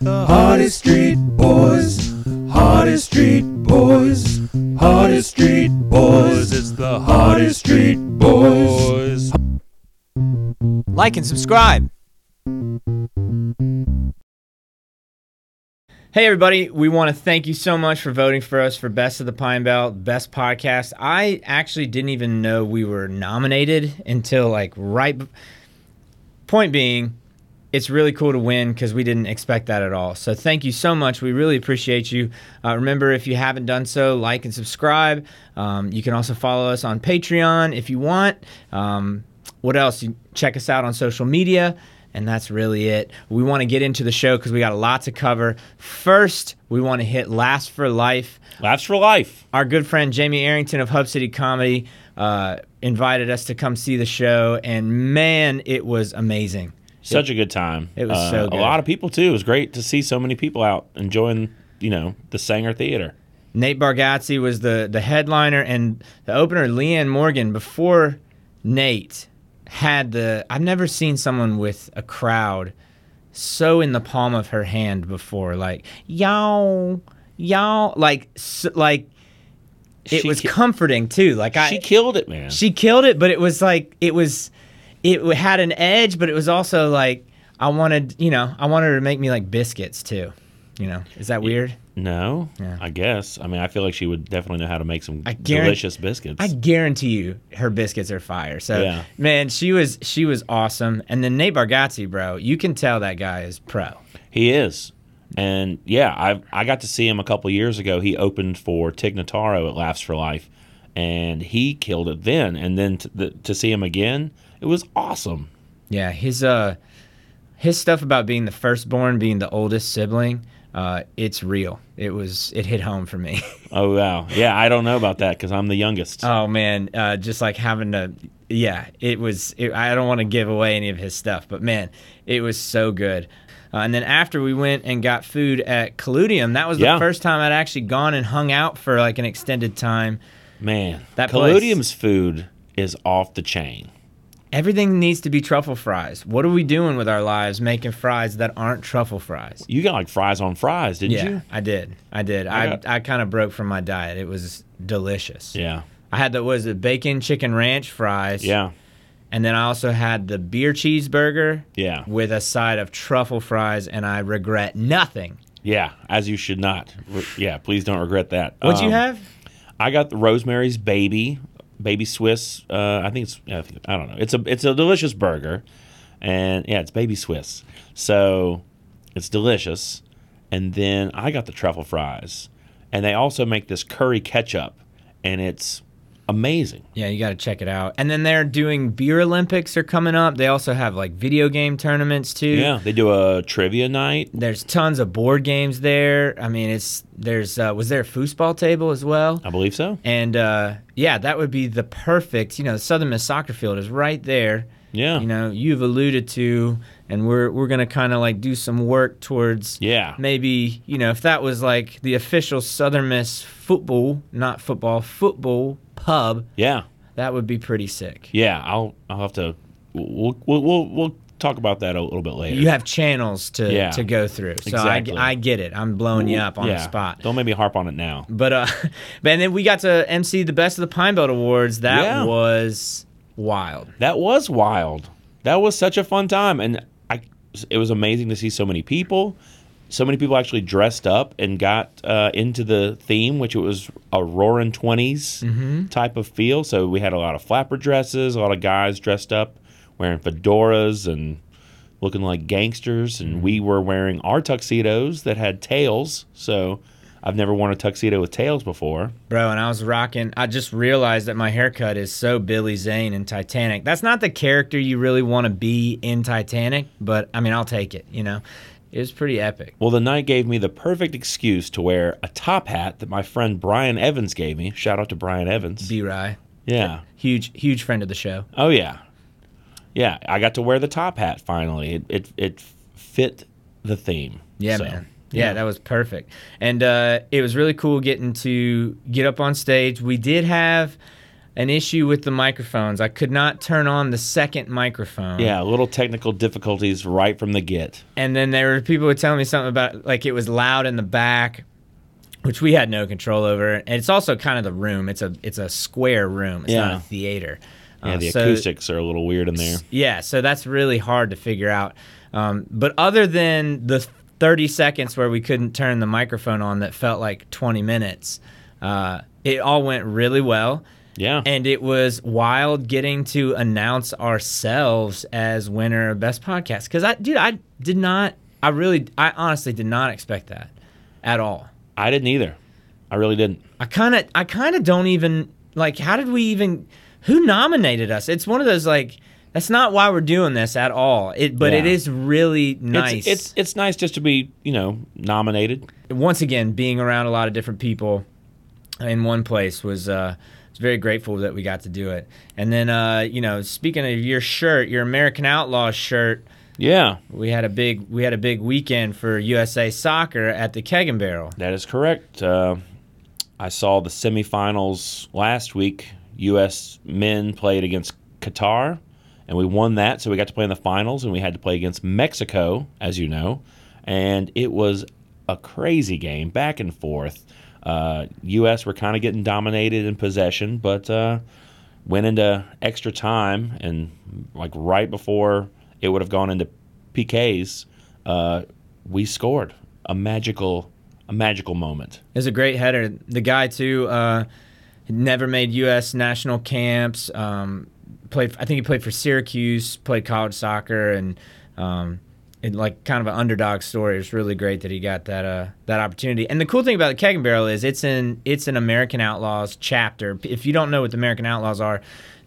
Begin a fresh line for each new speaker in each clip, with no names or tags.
The Hardy Street Boys, Hardy Street Boys, Hardy Street Boys. It's the Hardy Street Boys.
Like and subscribe. Hey, everybody. We want to thank you so much for voting for us for Best of the Pine Belt, Best Podcast. I actually didn't even know we were nominated until like right. b- Point being, it's really cool to win because we didn't expect that at all. So thank you so much. We really appreciate you. Uh, remember, if you haven't done so, like and subscribe. Um, you can also follow us on Patreon if you want. Um, what else? You check us out on social media. And that's really it. We want to get into the show because we got a lot to cover. First, we want to hit Laughs for Life.
Laughs for life.
Our good friend Jamie Arrington of Hub City Comedy uh, invited us to come see the show, and man, it was amazing.
Such a good time.
It was
Uh,
so
A lot of people too. It was great to see so many people out enjoying, you know, the Saenger Theater.
Nate Bargatze was the the headliner, and the opener, Leanne Morgan. Before Nate had the, I've never seen someone with a crowd so in the palm of her hand before. Like y'all, y'all, like s like it
She
was
ki-
comforting too. Like I,
she killed it, man.
she killed it, but it was like it was it had an edge, but it was also like I wanted, you know, I wanted her to make me like biscuits too. You know, is that weird?
no,
Yeah.
I guess. I mean, I feel like she would definitely know how to make some delicious biscuits.
I guarantee you, her biscuits are fire. So,
Yeah.
man, she was she was awesome. And then Nate Bargatze, bro, you can tell that guy is pro.
he is, and yeah, I I got to see him a couple years ago. He opened for Tig Notaro at Laughs for Life, and he killed it then. And then to, the, to see him again, it was awesome.
Yeah, his uh his stuff about being the firstborn, being the oldest sibling, uh, it's real. It was it hit home for me.
Oh wow, yeah. I don't know about that because I'm the youngest.
Oh man, uh, just like having to, yeah, it was. It, I don't want to give away any of his stuff, but man, it was so good. Uh, and then after we went and got food at Colludium, that was the
Yeah.
first time I'd actually gone and hung out for like an extended time.
Man,
That place-
food is off the chain.
Everything needs to be truffle fries. What are we doing with our lives making fries that aren't truffle fries?
You got like fries on fries, didn't
yeah,
you?
I did. I did.
I
I
got-
I, kind of broke from my diet. It was delicious.
Yeah,
I had the was it bacon chicken ranch fries.
yeah,
And then I also had the beer cheeseburger
yeah,
with a side of truffle fries, and I regret nothing.
yeah. As you should not. Re- Yeah, please don't regret that.
What'd you
Um,
have?
I got the Rosemary's Baby, Baby Swiss. Uh, I think it's. I, don't know. It's a. It's a delicious burger, and yeah, it's Baby Swiss. So it's delicious. And then I got the truffle fries, and they also make this curry ketchup, and it's amazing.
Yeah, you got to check it out. And then they're doing beer Olympics are coming up. They also have like video game tournaments too.
Yeah, they do a trivia night.
There's tons of board games there. I mean, it's there's uh, was there a foosball table as well?
I believe so.
And uh, yeah, that would be the perfect. You know, Southern Miss soccer field is right there.
Yeah.
You know, you've alluded to, and we're we're gonna kind of like do some work towards
Yeah.
maybe you know if that was like the official Southern Miss football, not football, football pub,
Yeah.
that would be pretty sick.
Yeah. I'll I'll have to we'll we'll we'll, we'll talk about that a little bit later.
You have channels to
Yeah.
to go through, so
Exactly.
I, I get it. I'm blowing you up on
yeah.
the spot.
Don't make me harp on it now.
But uh, but and then we got to MC the Best of the Pine Belt Awards. That
Yeah.
was wild.
That was wild. That was such a fun time, and I. It was amazing to see so many people. So many people actually dressed up and got uh, into the theme, which it was a roaring 20s
Mm-hmm.
type of feel. So we had a lot of flapper dresses, a lot of guys dressed up wearing fedoras and looking like gangsters, and we were wearing our tuxedos that had tails. So I've never worn a tuxedo with tails before.
Bro, and I was rocking. I just realized that my haircut is so Billy Zane in Titanic. That's not the character you really want to be in Titanic, but I mean, I'll take it. You know, it was pretty epic.
Well, the night gave me the perfect excuse to wear a top hat that my friend Brian Evans gave me. Shout out to Brian Evans.
B Rye,
yeah.
huge, huge friend of the show.
Oh yeah. Yeah, I got to wear the top hat finally. It it, it fit the theme.
Yeah,
So,
man. Yeah, that was perfect. And uh, it was really cool getting to get up on stage. We did have an issue with the microphones. I could not turn on the second microphone.
Yeah, little technical difficulties right from the get.
And then there were people who were telling me something about like it was loud in the back, which we had no control over. And it's also kind of the room. It's a it's a square room. It's not a theater.
Yeah,
Uh,
the
so-
acoustics are a little weird in there.
Yeah, so that's really hard to figure out. Um, but other than the 30 seconds where we couldn't turn the microphone on that felt like 20 minutes, uh, it all went really well.
Yeah.
And it was wild getting to announce ourselves as winner of best podcast. Because I, dude, I did not, I really, I honestly did not expect that at all.
I didn't either. I really didn't.
I kind of, I kind of don't even like. How did we even? Who nominated us? It's one of those like. That's not why we're doing this at all. It, but it
Yeah.
is really nice.
It's, it's it's nice just to be you know nominated.
once again being around a lot of different people in one place was uh was very grateful that we got to do it. And then uh you know, speaking of your shirt, your American Outlaws shirt,
Yeah,
we had a big we had a big weekend for USA Soccer at the Keg and Barrel.
that is correct. Uh, I saw the semifinals last week. U.S. men played against Qatar, and we won that. So we got to play in the finals, and we had to play against Mexico, as you know, and it was a crazy game, back and forth. Uh, U.S. were kind of getting dominated in possession, but uh, went into extra time, and like right before it would have gone into PKs, uh, we scored a magical, a magical moment.
It was a great header. The guy too uh never made US national camps. Um played I think he played for Syracuse, played college soccer and um it, like kind of an underdog story. It's really great that he got that uh, that opportunity. And the cool thing about the Keg and Barrel is it's in it's an American Outlaws chapter. If you don't know what the American Outlaws are,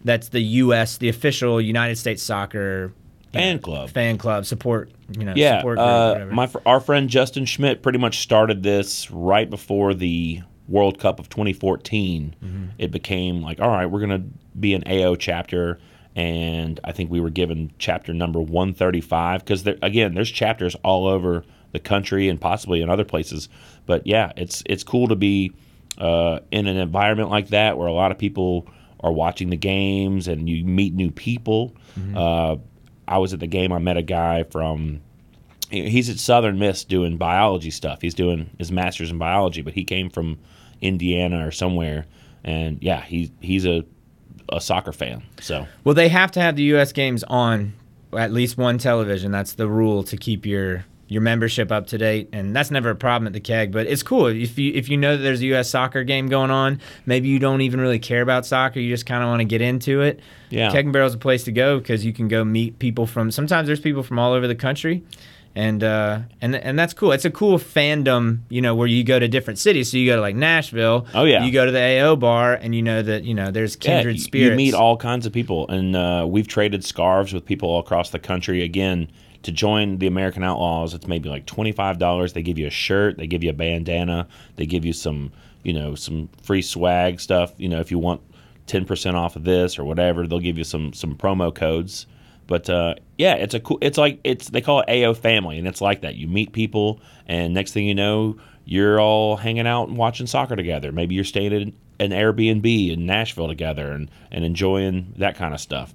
that's the U.S. the official United States Soccer
Fan club.
fan club support. You know,
Yeah,
support group,
uh,
whatever.
my our friend Justin Schmidt pretty much started this right before the World Cup of 2014.
Mm-hmm.
It became like, all right, we're gonna be an AO chapter, and I think we were given chapter number 135 because there, again, there's chapters all over the country and possibly in other places. But yeah, it's it's cool to be uh, in an environment like that where a lot of people are watching the games and you meet new people. Uh, I was at the game. I met a guy from. He's at Southern Miss doing biology stuff. He's doing his master's in biology, but he came from Indiana or somewhere, and yeah, he he's a a soccer fan. So
Well, they have to have the U.S. games on at least one television. That's the rule to keep your your membership up to date, and that's never a problem at the keg. But it's cool if you if you know that there's a U.S. soccer game going on. Maybe you don't even really care about soccer. You just kind of want to get into it.
Yeah.
keg and barrel's a place to go because you can go meet people from. Sometimes there's people from all over the country. And uh, and and that's cool. It's a cool fandom, you know, where you go to different cities. So you go to like Nashville.
Oh, yeah.
You go to the AO bar, and you know that you know there's kindred
yeah,
spirits.
You meet all kinds of people, and uh, we've traded scarves with people all across the country. Again, to join the American Outlaws, it's maybe like twenty five dollars. They give you a shirt, they give you a bandana, they give you some, you know, some free swag stuff. You know, if you want ten percent off of this or whatever, they'll give you some some promo codes. But uh, yeah, it's a cool. It's like it's they call it AO family, and it's like that. You meet people, and next thing you know, you're all hanging out and watching soccer together. Maybe you're staying at an Airbnb in Nashville together and, and enjoying that kind of stuff.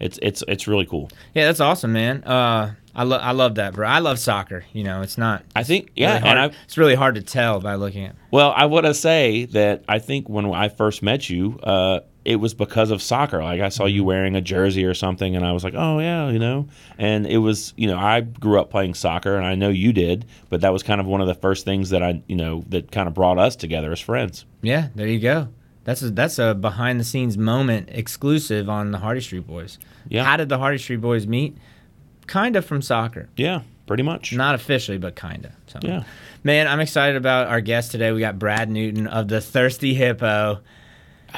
It's it's it's really cool.
Yeah, that's awesome, man. Uh, I love I love that, bro. I love soccer. You know, it's not.
I think yeah,
really
and I
it's really hard to tell by looking at.
well, I want to say that I think when I first met you, uh, it was because of soccer. Like I saw you mm-hmm. wearing a jersey or something, and I was like, oh yeah, you know. And it was you know I grew up playing soccer, and I know you did, but that was kind of one of the first things that I you know that kind of brought us together as friends.
Yeah, there you go. That's a, that's a behind the scenes moment exclusive on the Hardy Street Boys.
Yeah.
How did the Hardy Street Boys meet? Kind of from soccer.
Yeah, pretty much.
Not officially, but kind of. So.
Yeah.
Man, I'm excited about our guest today. We got Brad Newton of the Thirsty Hippo.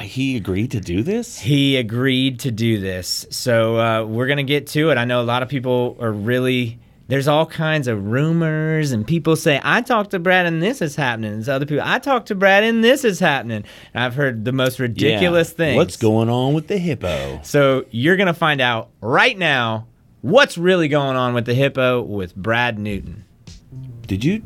He agreed to do this.
He agreed to do this. So uh, we're going to get to it. I know a lot of people are really. There's all kinds of rumors, and people say, I talked to Brad and this is happening. And other people, I talked to Brad and this is happening. And I've heard the most ridiculous
Yeah.
things.
What's going on with the hippo?
So you're going to find out right now what's really going on with the hippo with Brad Newton.
Did you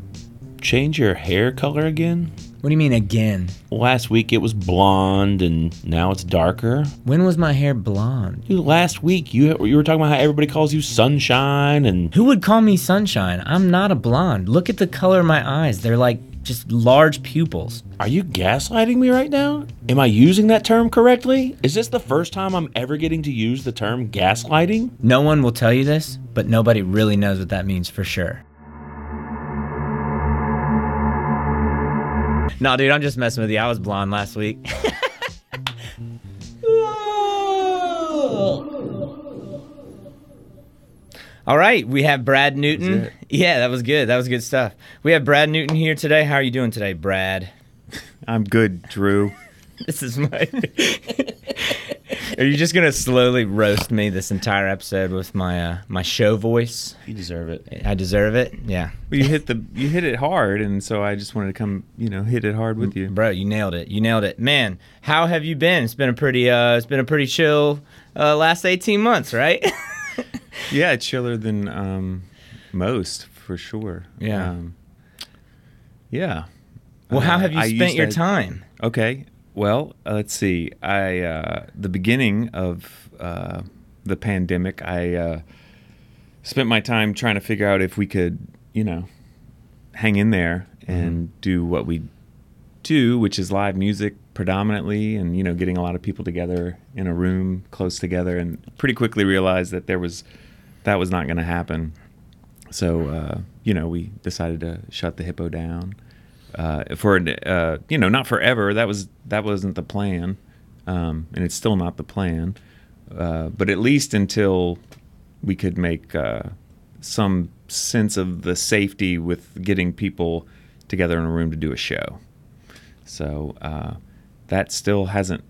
change your hair color again?
What do you mean again?
Last week it was blonde, and now it's darker.
When was my hair blonde?
Dude, last week you you were talking about how everybody calls you sunshine, and
Who would call me sunshine? I'm not a blonde. Look at the color of my eyes. They're like just large pupils.
are you gaslighting me right now? Am I using that term correctly? Is this the first time I'm ever getting to use the term gaslighting?
No one will tell you this, but nobody really knows what that means for sure. No, dude, I'm just messing with you. I was blonde last week. All right, we have Brad Newton. Yeah, that was good. That was good stuff. We have Brad Newton here today. How are you doing today, Brad?
I'm good, Drew.
This is my. are you just gonna slowly roast me this entire episode with my uh, my show voice?
You deserve it.
I deserve it. Yeah,
Well, you hit the you hit it hard, and so I just wanted to come, you know, hit it hard with you.
bro, you nailed it. You nailed it, man. How have you been? It's been a pretty uh, it's been a pretty chill uh, last eighteen months, right?
Yeah, chiller than um, most for sure.
Yeah.
Um, yeah.
well, how
Uh,
have you
I
spent your
that-
time?
Okay. Well, uh, let's see. I uh, the beginning of uh, the pandemic, I uh, spent my time trying to figure out if we could, you know, hang in there and do what we do, which is live music predominantly, and you know, getting a lot of people together in a room close together, and pretty quickly realized that there was that was not going to happen. So uh, you know, we decided to shut the hippo down uh, for uh, you know not forever. That was that wasn't the plan, um, and it's still not the plan. Uh, but at least until we could make uh, some sense of the safety with getting people together in a room to do a show. So uh, that still hasn't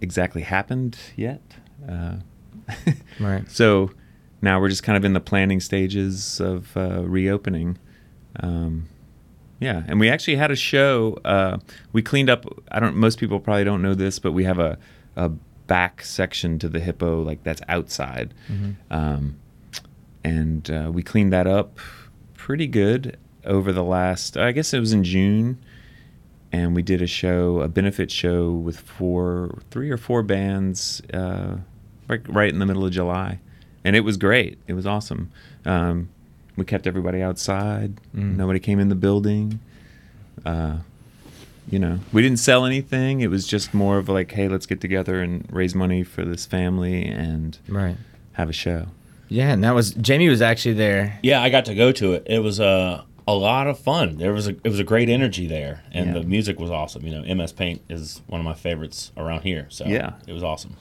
exactly happened yet. Uh,
Right.
so now we're just kind of in the planning stages of uh, reopening. Um, yeah, and we actually had a show. Uh, we cleaned up. I don't. Most people probably don't know this, but we have a, a back section to the hippo, like that's outside, um, and uh, we cleaned that up pretty good over the last. I guess it was in June, and we did a show, a benefit show with four, three or four bands, uh, right, right in the middle of July, and it was great. It was awesome. Um, we kept everybody outside.
Mm.
Nobody came in the building. Uh, you know, we didn't sell anything. It was just more of like, hey, let's get together and raise money for this family and
Right.
have a show.
Yeah, and that was Jamie was actually there.
Yeah, I got to go to it. It was uh, a lot of fun. There was a it was a great energy there, and
Yeah.
the music was awesome. You know, MS Paint is one of my favorites around here. So
Yeah.
it was awesome.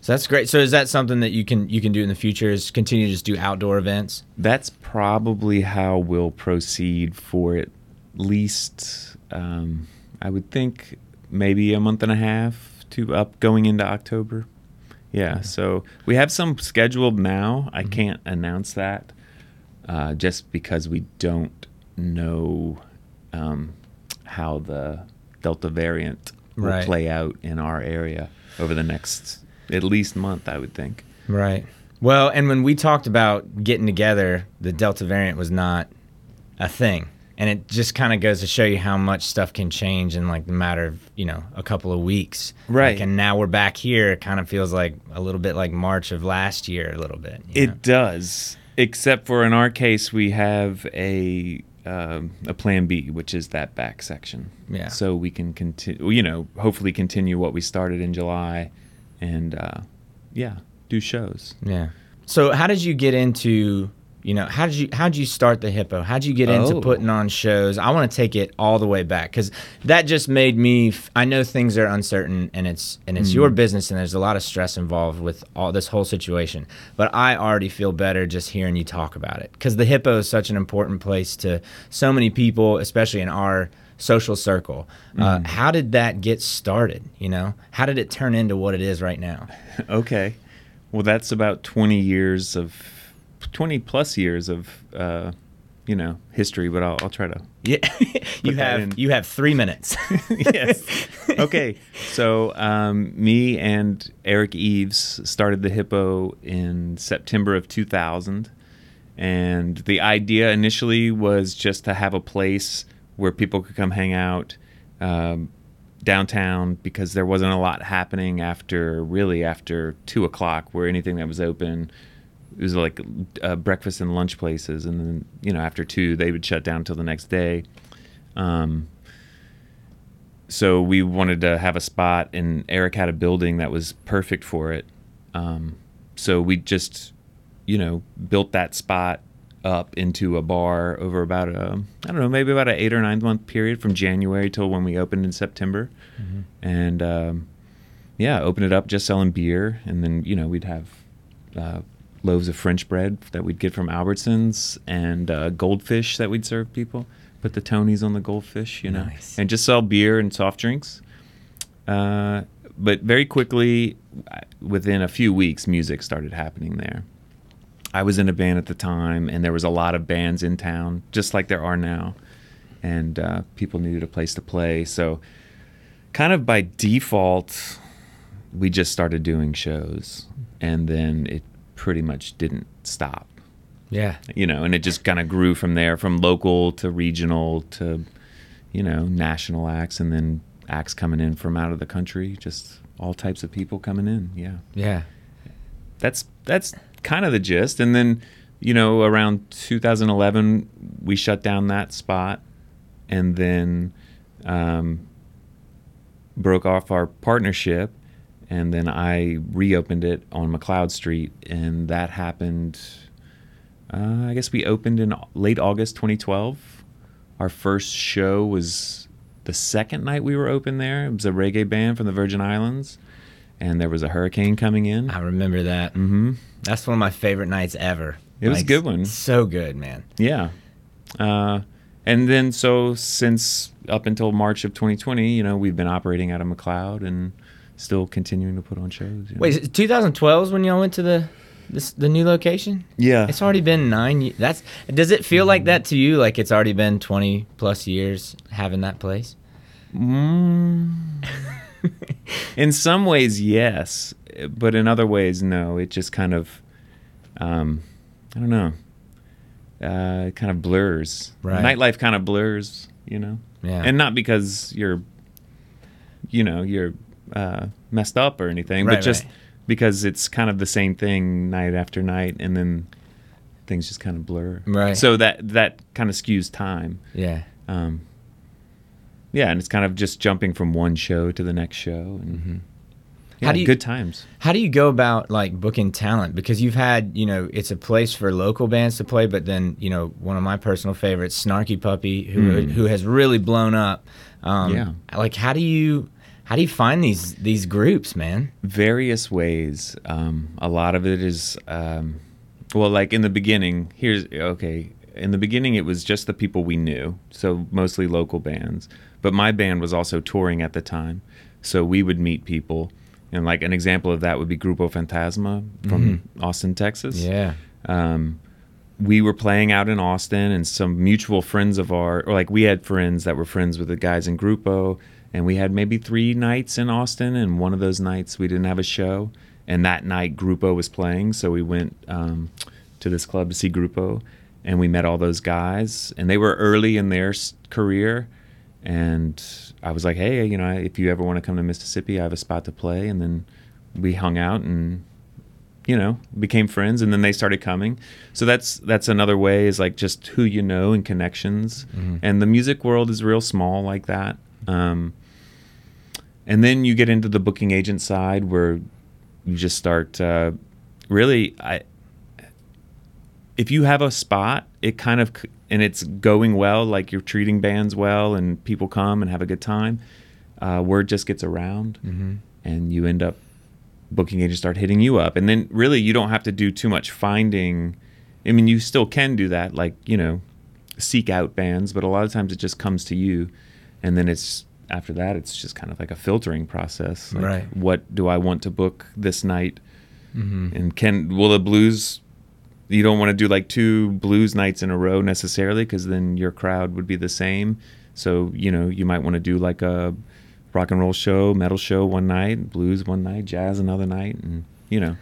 So that's great. So is that something that you can you can do in the future? Is continue to just do outdoor events?
That's probably how we'll proceed for at least, um, I would think, maybe a month and a half to up going into October. Yeah, so we have some scheduled now. I can't announce that uh, just because we don't know um, how the Delta variant will
Right.
play out in our area over the next at least month, I would think.
Right. Well, and when we talked about getting together, the Delta variant was not a thing. And it just kind of goes to show you how much stuff can change in like the matter of, you know, a couple of weeks.
Right.
Like, and now we're back here. It kind of feels like a little bit like March of last year, a little bit. you know?
It does, except for in our case, we have a um, a plan B, which is that back section.
Yeah.
So we can continue, you know, hopefully continue what we started in July, and uh, yeah, do shows.
Yeah. So how did you get into you know how did you how did you start the hippo? How did you get into
Oh.
putting on shows? I want to take it all the way back because that just made me. f- I know things are uncertain and it's and it's your business and there's a lot of stress involved with all this whole situation. But I already feel better just hearing you talk about it because the hippo is such an important place to so many people, especially in our social circle. Uh, how did that get started? You know, how did it turn into what it is right now?
okay. Well, that's about twenty years of twenty plus years of uh, you know history, but I'll, I'll try to
Yeah, you have you have three minutes.
yes. Okay. So um, me and Eric Eves started the Hippo in September of 2000, and the idea initially was just to have a place where people could come hang out um, downtown because there wasn't a lot happening after really after two o'clock where anything that was open it was like uh, breakfast and lunch places. And then you know after two they would shut down till the next day. Um, so we wanted to have a spot and eric had a building that was perfect for it. Um, so we just you know built that spot up into a bar over about a I don't know maybe about an eight or nine month period from January till when we opened in September, and um, yeah, opened it up just selling beer, and then you know we'd have uh, loaves of French bread that we'd get from Albertsons and uh, goldfish that we'd serve people. Put the Tonys on the goldfish, you know,
Nice.
and just sell beer and soft drinks. Uh, but very quickly, uh, within a few weeks, music started happening there. I was in a band at the time, and there was a lot of bands in town, just like there are now, and uh, people needed a place to play. So, kind of by default, we just started doing shows, and then it pretty much didn't stop,
Yeah.
you know, and it just kind of grew from there, from local to regional to, you know, national acts, and then acts coming in from out of the country, just all types of people coming in. Yeah
Yeah.
that's that's kind of the gist. And then, you know, around 2011, we shut down that spot, and then um, broke off our partnership, and then I reopened it on McLeod Street, and that happened. Uh, I guess we opened in late August 2012. Our first show was the second night we were open there. It was a reggae band from the Virgin Islands, and there was a hurricane coming in.
I remember that.
hmm
That's one of my favorite nights ever.
It was a good one.
So good, man.
Yeah. Uh, and then so since up until March of 2020, you know, we've been operating out of McLeod and still continuing to put on shows. you know.
Wait, is it 2012 is when y'all went to the this the new location?
yeah.
It's already been nine. ye- That's does it feel like that to you? Like it's already been 20 plus years having that place?
Mm. in some ways, yes, but in other ways, no. It just kind of, um, I don't know, uh, it kind of blurs.
Right.
Nightlife kind of blurs, you know.
Yeah.
And not because you're, you know, you're uh, messed up or anything,
Right,
but just
right.
because it's kind of the same thing night after night, and then things just kind of blur.
Right.
So that that kind of skews time.
Yeah.
Um, yeah, and it's kind of just jumping from one show to the next show, and yeah,
How do you-
good times.
How do you go about like booking talent? Because you've had, you know, it's a place for local bands to play, but then, you know, one of my personal favorites, Snarky Puppy, who
Mm.
who has really blown up. Um,
Yeah.
Like, how do you how do you find these these groups, man?
various ways. Um, a lot of it is, um, well, like in the beginning. Here's okay. In the beginning, it was just the people we knew, so mostly local bands. But my band was also touring at the time, so we would meet people. And like an example of that would be Grupo Fantasma from Austin, Texas.
Yeah.
um, we were playing out in Austin, and some mutual friends of our, or like we had friends that were friends with the guys in Grupo, and we had maybe three nights in Austin, and one of those nights we didn't have a show, and that night Grupo was playing, so we went um, to this club to see Grupo, and we met all those guys, and they were early in their career, and I was like, hey, you know, if you ever want to come to Mississippi, I have a spot to play, and then we hung out and you know became friends and then they started coming. So that's that's another way is like just who you know and connections. And the music world is real small like that. Um, and then you get into the booking agent side where you just start uh, really i if you have a spot it kind of and it's going well like you're treating bands well and people come and have a good time uh, word just gets around and you end up booking agents start hitting you up. And then really you don't have to do too much finding. I mean you still can do that like you know seek out bands but a lot of times it just comes to you. And then it's after that it's just kind of like a filtering process. Like,
Right.
what do i want to book this night? And can will the blues you don't want to do like two blues nights in a row necessarily because then your crowd would be the same so you know you might want to do like a rock and roll show metal show one night blues one night jazz another night and you know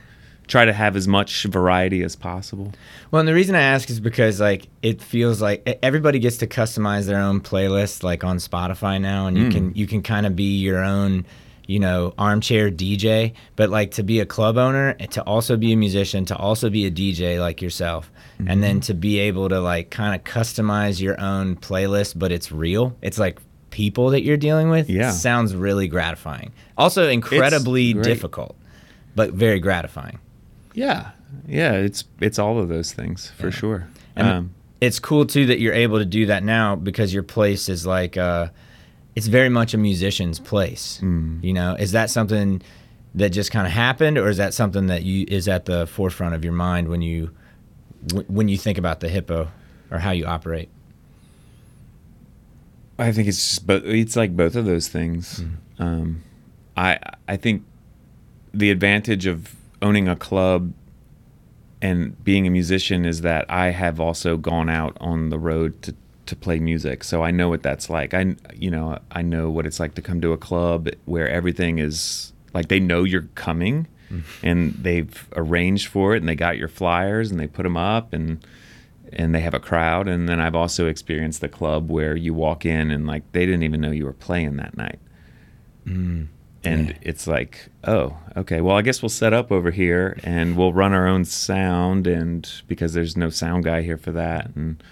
try to have as much variety as possible.
Well, and the reason I ask is because like it feels like everybody gets to customize their own playlist like on Spotify now, and you hmm. can you can kind of be your own, you know, armchair DJ. But like to be a club owner, and to also be a musician, to also be a DJ like yourself, and then to be able to like kind of customize your own playlist, but it's real. It's like people that you're dealing with.
Yeah.
sounds really gratifying. Also incredibly difficult, but very gratifying.
Yeah, yeah, it's it's all of those things for sure.
And
um,
it's cool too that you're able to do that now because your place is like uh it's very much a musician's place.
Mm.
You know, is that something that just kind of happened or is that something that you is at the forefront of your mind when you wh- when you think about the hippo or how you operate?
I think it's just both. It's like both of those things. Um, I I think the advantage of owning a club and being a musician is that I have also gone out on the road to to play music, so I know what that's like. I you know I know what it's like to come to a club where everything is like they know you're coming. Mm. And they've arranged for it, and they got your flyers, and they put them up, and and they have a crowd and then i've also experienced the club where you walk in and like they didn't even know you were playing that night mm. and
yeah.
it's like oh okay well i guess we'll set up over here and we'll run our own sound and because there's no sound guy here for that and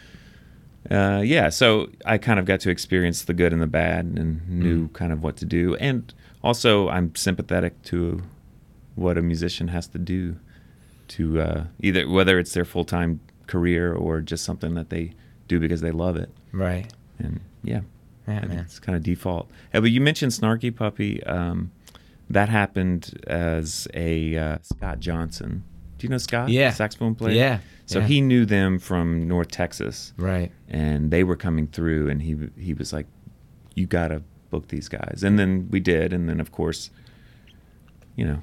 uh, yeah so i kind of got to experience the good and the bad and knew kind of what to do and also i'm sympathetic to what a musician has to do to uh, either whether it's their full time career or just something that they do because they love it.
Right.
And yeah,
Yeah,
it's kind of default. Yeah, but you mentioned Snarky Puppy. Um, that happened as a uh, Scott Johnson. Do you know Scott?
Yeah.
saxophone player.
Yeah,
So
yeah.
he knew them from North Texas,
Right.
and they were coming through, and he he was like, "You gotta book these guys," and then we did, and then of course, you know,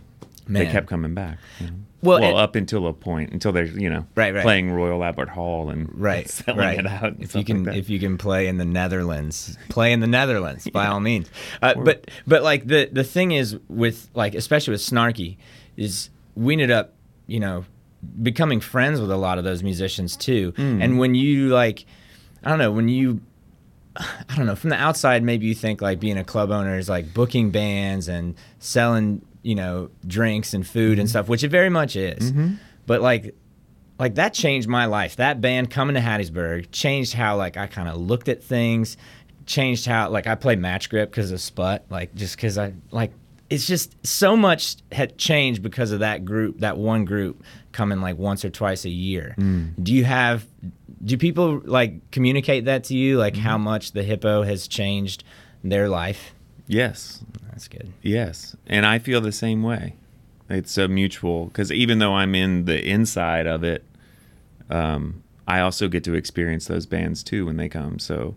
Man.
they kept coming back. you know.
Well,
Well,
and-
up until a point, until they're you know
Right, right.
playing Royal Albert Hall and
Right,
selling
right.
it out.
If you can,
like
if you can play in the Netherlands, play in the Netherlands by all means. Uh, but but like the the thing is with like especially with Snarky, is we ended up you know becoming friends with a lot of those musicians too.
Hmm.
And when you like, I don't know, when you I don't know. From the outside, maybe you think like being a club owner is like booking bands and selling, you know, drinks and food
Mm-hmm.
and stuff, which it very much is. But like, like that changed my life. That band coming to Hattiesburg changed how like I kind of looked at things. Changed how like I play match grip because of Sput. Like just because I like it's just so much had changed because of that group, that one group coming like once or twice a year. Do you have, do people like communicate that to you, like how much the hippo has changed their life?
yes,
That's good.
Yes, and I feel the same way. It's a mutual because even though I'm in the inside of it, um, I also get to experience those bands too when they come. So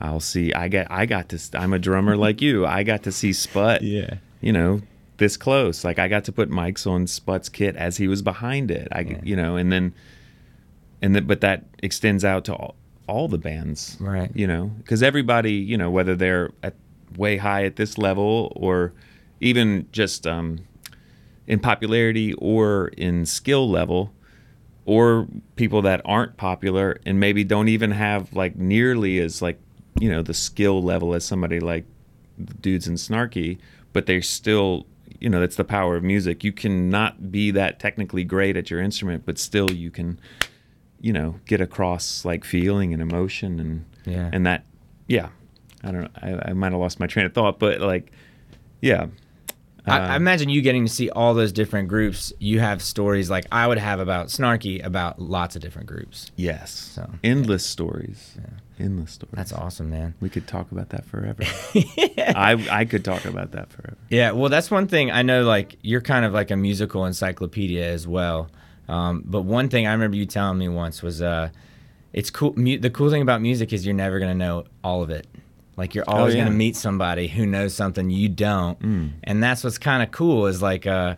I'll see. I get. I got to. I'm a drummer like you. I got to see Sput.
Yeah.
You know, this close. Like I got to put mics on Sput's kit as he was behind it. I.
Yeah.
You know, and then, and then, but that extends out to all, all the bands
Right.
you know because everybody you know whether they're at way high at this level or even just um, in popularity or in skill level or people that aren't popular and maybe don't even have like nearly as like you know the skill level as somebody like dudes in snarky but they're still you know that's the power of music. You cannot be that technically great at your instrument but still you can you know get across like feeling and emotion and
Yeah.
and that yeah. I don't know i, I might have lost my train of thought but like yeah.
I,
Uh,
I imagine you getting to see all those different groups. You have stories like I would have about Snarky about lots of different groups.
yes.
So,
endless stories endless stories
That's awesome, man.
we could talk about that forever i i could talk about that forever
Yeah, well, that's one thing I know. Like you're kind of like a musical encyclopedia as well. Um, but one thing I remember you telling me once was, uh, it's cool. Mu- the cool thing about music is you're never gonna know all of it. Like you're always
yeah.
gonna meet somebody who knows something you don't, and that's what's kind of cool. Is like uh,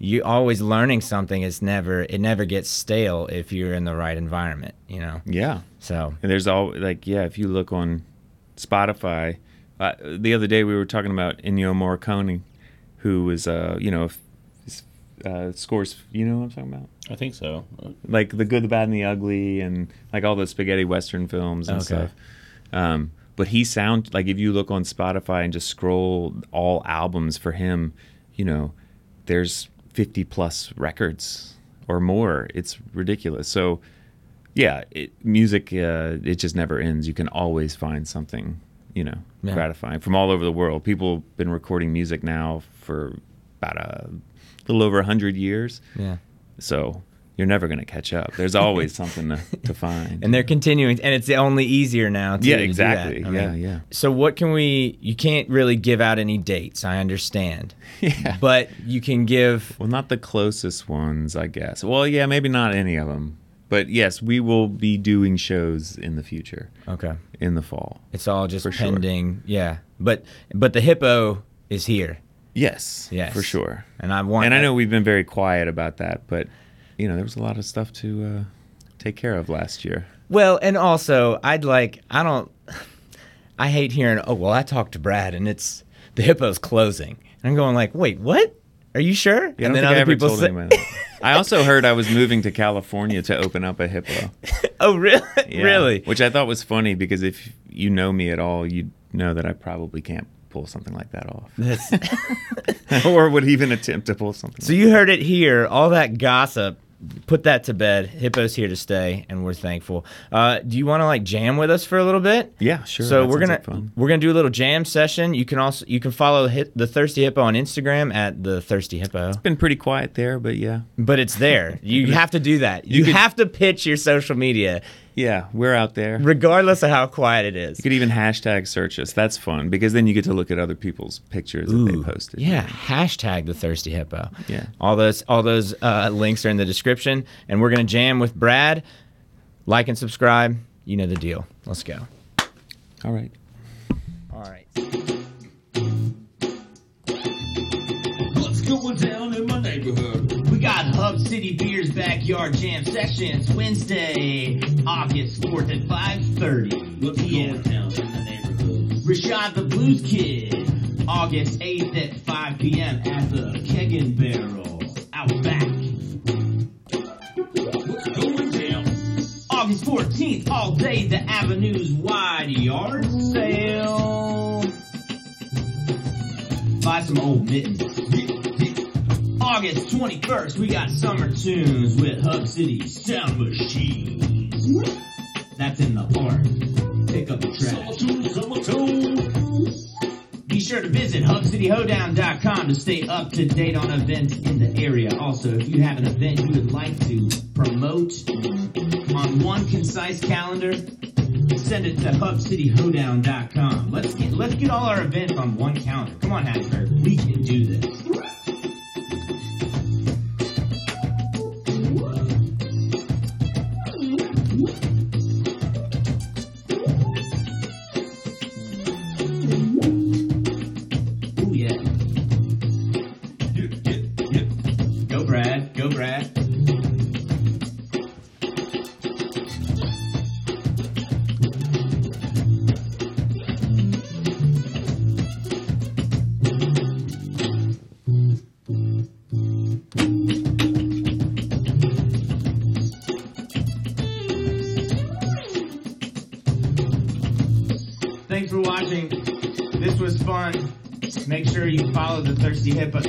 you always learning something. It's never it never gets stale if you're in the right environment. You know.
yeah
So
And there's all like yeah, if you look on Spotify, uh, the other day we were talking about Ennio Morricone, who was uh you know uh, scores. You know what I'm talking about?
I think so.
Like the good, the bad, and the ugly, and like all the spaghetti western films and
Okay.
stuff. Um, but he sound like if you look on Spotify and just scroll all albums for him, you know, there's 50 plus records or more. It's ridiculous. So, yeah, it, music uh, it just never ends. You can always find something, you know,
Yeah.
gratifying from all over the world. People have been recording music now for about a little over 100 years.
Yeah.
So, you're never going to catch up. There's always something to, to find.
And they're continuing, and it's only easier now. Too,
Yeah,
to do
exactly.
that.
Yeah,
mean,
yeah.
So what can we? You can't really give out any dates. I understand,
yeah.
but you can give.
Well, not the closest ones, I guess. Well, yeah, maybe not any of them. But yes, we will be doing shows in the future,
Okay,
in the fall.
it's all just
For sure.
pending. Yeah, but but the hippo is here,
Yes,
Yes.
for sure.
and I want.
And I know we've been very quiet about that, but you know, there was a lot of stuff to uh, take care of last year.
Well, and also I'd like I don't. I hate hearing. Oh well, I talked to Brad, and it's the hippo's closing. And I'm going like, wait, what? Are you sure?
Yeah, I
and
I ever told
say.
I also heard I was moving to California to open up a hippo.
"Oh, really?
Yeah,
really?"
Which I thought was funny because if you know me at all, you know that I probably can't pull something like that off. Or would even attempt to pull something
So
like
you heard it here. All that gossip. Put that to bed. Hippo's here to stay, and we're thankful. Uh, do you want to like jam with us for a little bit?
Yeah, sure.
So
that
we're gonna
like
we're gonna do a little jam session. You can also you can follow hit the Thirsty Hippo on Instagram at the Thirsty Hippo.
It's been pretty quiet there, but yeah.
But it's there. You have to do that. You,
could-
have to pitch your social media,
Yeah, we're out there.
Regardless of how quiet it is.
You could even hashtag search us. That's fun because then you get to look at other people's pictures that they posted.
Yeah, hashtag the Thirsty Hippo.
Yeah.
All those all those uh, links are in the description, and we're gonna jam with Brad. Like and subscribe. You know the deal. Let's go.
All right.
All right.
What's going down
Hub City Beer's backyard jam sessions Wednesday, August 4th at 5:30
What's
p.m.
going down in the neighborhood?
Rashad the Blues Kid, August 8th at 5 p.m. at the Keg and Barrel out back.
What's going down?
August 14th, all day the Avenue's wide yard sale. Buy some old mittens. August 21st, we got summer tunes with Hub City Sound Machines. That's in the park. Pick up the
track.
Summer
tune, summer tune.
Be sure to visit HubCityHoedown.com to stay up to date on events in the area. Also, if you have an event you would like to promote on one concise calendar, send it to HubCityHoedown.com. Let's get let's get all our events on one calendar. Come on, Hattiesburg, we can do this. Follow the